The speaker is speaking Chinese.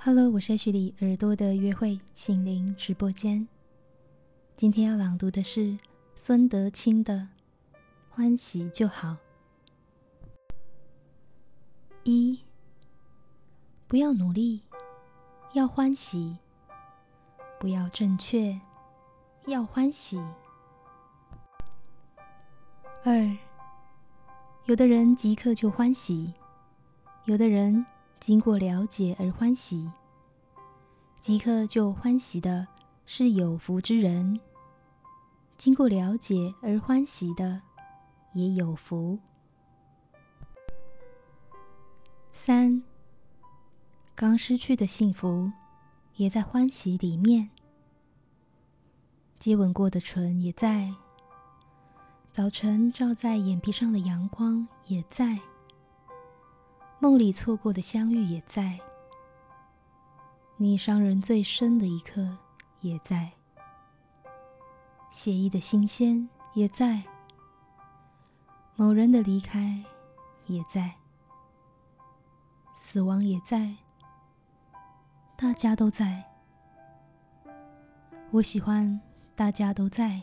Hello，我是 H 里耳朵的约会心灵直播间。今天要朗读的是孙德清的《欢喜就好》。一，不要努力，要欢喜；不要正确，要欢喜。二，有的人即刻就欢喜，有的人。经过了解而欢喜，即刻就欢喜的是有福之人；经过了解而欢喜的也有福。三，刚失去的幸福也在欢喜里面；接吻过的唇也在；早晨照在眼皮上的阳光也在。梦里错过的相遇也在，你伤人最深的一刻也在，写意的新鲜也在，某人的离开也在，死亡也在，大家都在。我喜欢大家都在。